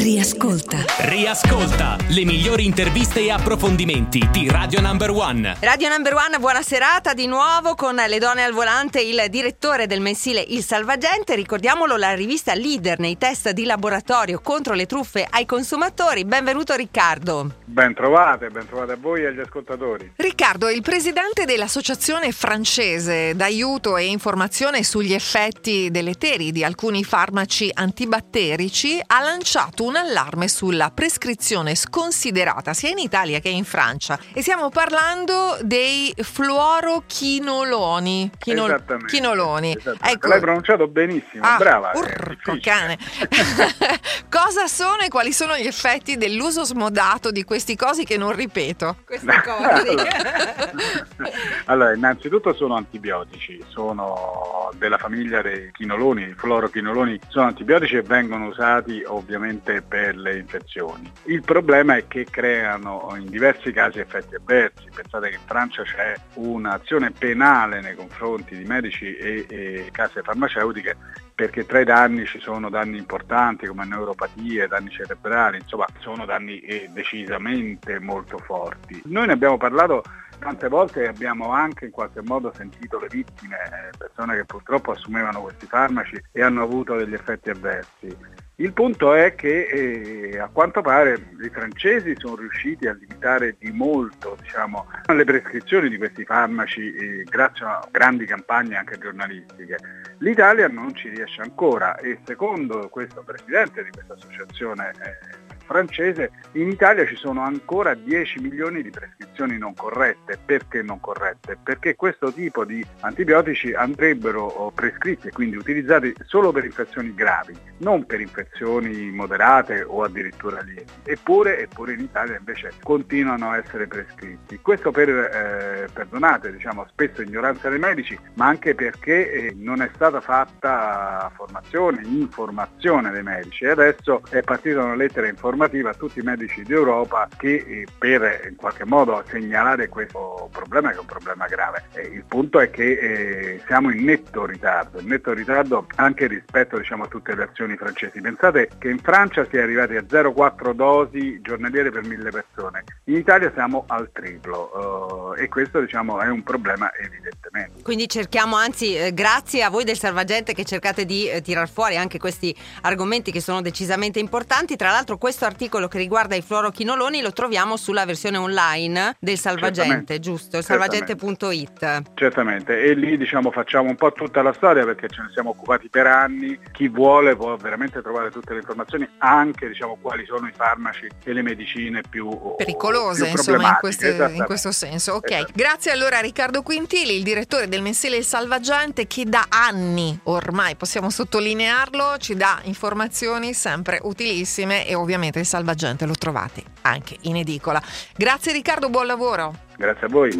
Riascolta. Riascolta le migliori interviste e approfondimenti di Radio Number One. Radio Number One, buona serata di nuovo con Le Donne al Volante, il direttore del mensile Il Salvagente. Ricordiamolo, la rivista leader nei test di laboratorio contro le truffe ai consumatori. Benvenuto Riccardo. Ben trovate, ben trovate a voi e agli ascoltatori. Riccardo, il presidente dell'associazione francese d'aiuto e informazione sugli effetti deleteri di alcuni farmaci antibatterici ha lanciato un allarme sulla prescrizione sconsiderata sia in Italia che in Francia e stiamo parlando dei fluorochinoloni. Chino- Esattamente. Chinoloni. Esattamente. Ecco. L'hai pronunciato benissimo, Ah, brava. urco difficile. cane. Cosa sono e quali sono gli effetti dell'uso smodato di questi cosi che non ripeto? Cose. allora, innanzitutto sono antibiotici, sono della famiglia dei chinoloni, i fluorochinoloni sono antibiotici e vengono usati ovviamente per le infezioni. Il problema è che creano in diversi casi effetti avversi. Pensate che in Francia c'è un'azione penale nei confronti di medici e, e case farmaceutiche perché tra i danni ci sono danni importanti come neuropatie, danni cerebrali, insomma sono danni eh, decisamente molto forti. Noi ne abbiamo parlato tante volte abbiamo anche in qualche modo sentito le vittime, eh, persone che purtroppo assumevano questi farmaci e hanno avuto degli effetti avversi. Il punto è che eh, a quanto pare i francesi sono riusciti a limitare di molto diciamo, le prescrizioni di questi farmaci eh, grazie a grandi campagne anche giornalistiche. L'Italia non ci riesce ancora e secondo questo presidente di questa associazione eh, francese in Italia ci sono ancora 10 milioni di prescrizioni non corrette. Perché non corrette? Perché questo tipo di antibiotici andrebbero oh, prescritti e quindi utilizzati solo per infezioni gravi, non per infezioni moderate o addirittura lievi. Eppure, eppure in Italia invece continuano a essere prescritti. Questo per, eh, perdonate, diciamo spesso ignoranza dei medici, ma anche perché eh, non è stata fatta formazione, informazione dei medici e adesso è partita una lettera informativa a tutti i medici d'Europa che eh, per eh, in qualche modo segnalare questo problema che è un problema grave. Eh, il punto è che siamo in netto ritardo, in netto ritardo anche rispetto diciamo, a tutte le azioni francesi. Pensate che in Francia si è arrivati a 0,4 dosi giornaliere per mille persone, in Italia siamo al triplo e questo diciamo, è un problema evidentemente. Quindi cerchiamo, anzi, grazie a voi del Salvagente che cercate di tirar fuori anche questi argomenti che sono decisamente importanti. Tra l'altro questo articolo che riguarda i fluorochinoloni lo troviamo sulla versione online del Salvagente, Certamente. giusto? Salvagente.it. Certamente, e lì diciamo facciamo un po' tutta la storia perché ce ne siamo occupati per anni, chi vuole può veramente trovare tutte le informazioni, anche diciamo quali sono i farmaci e le medicine più pericolose più insomma in, queste- in questo senso ok Esatto. grazie allora a Riccardo Quintili il direttore del mensile Il Salvagente che da anni ormai possiamo sottolinearlo ci dà informazioni sempre utilissime e ovviamente il Salvagente lo trovate anche in edicola grazie Riccardo buon lavoro Grazie a voi.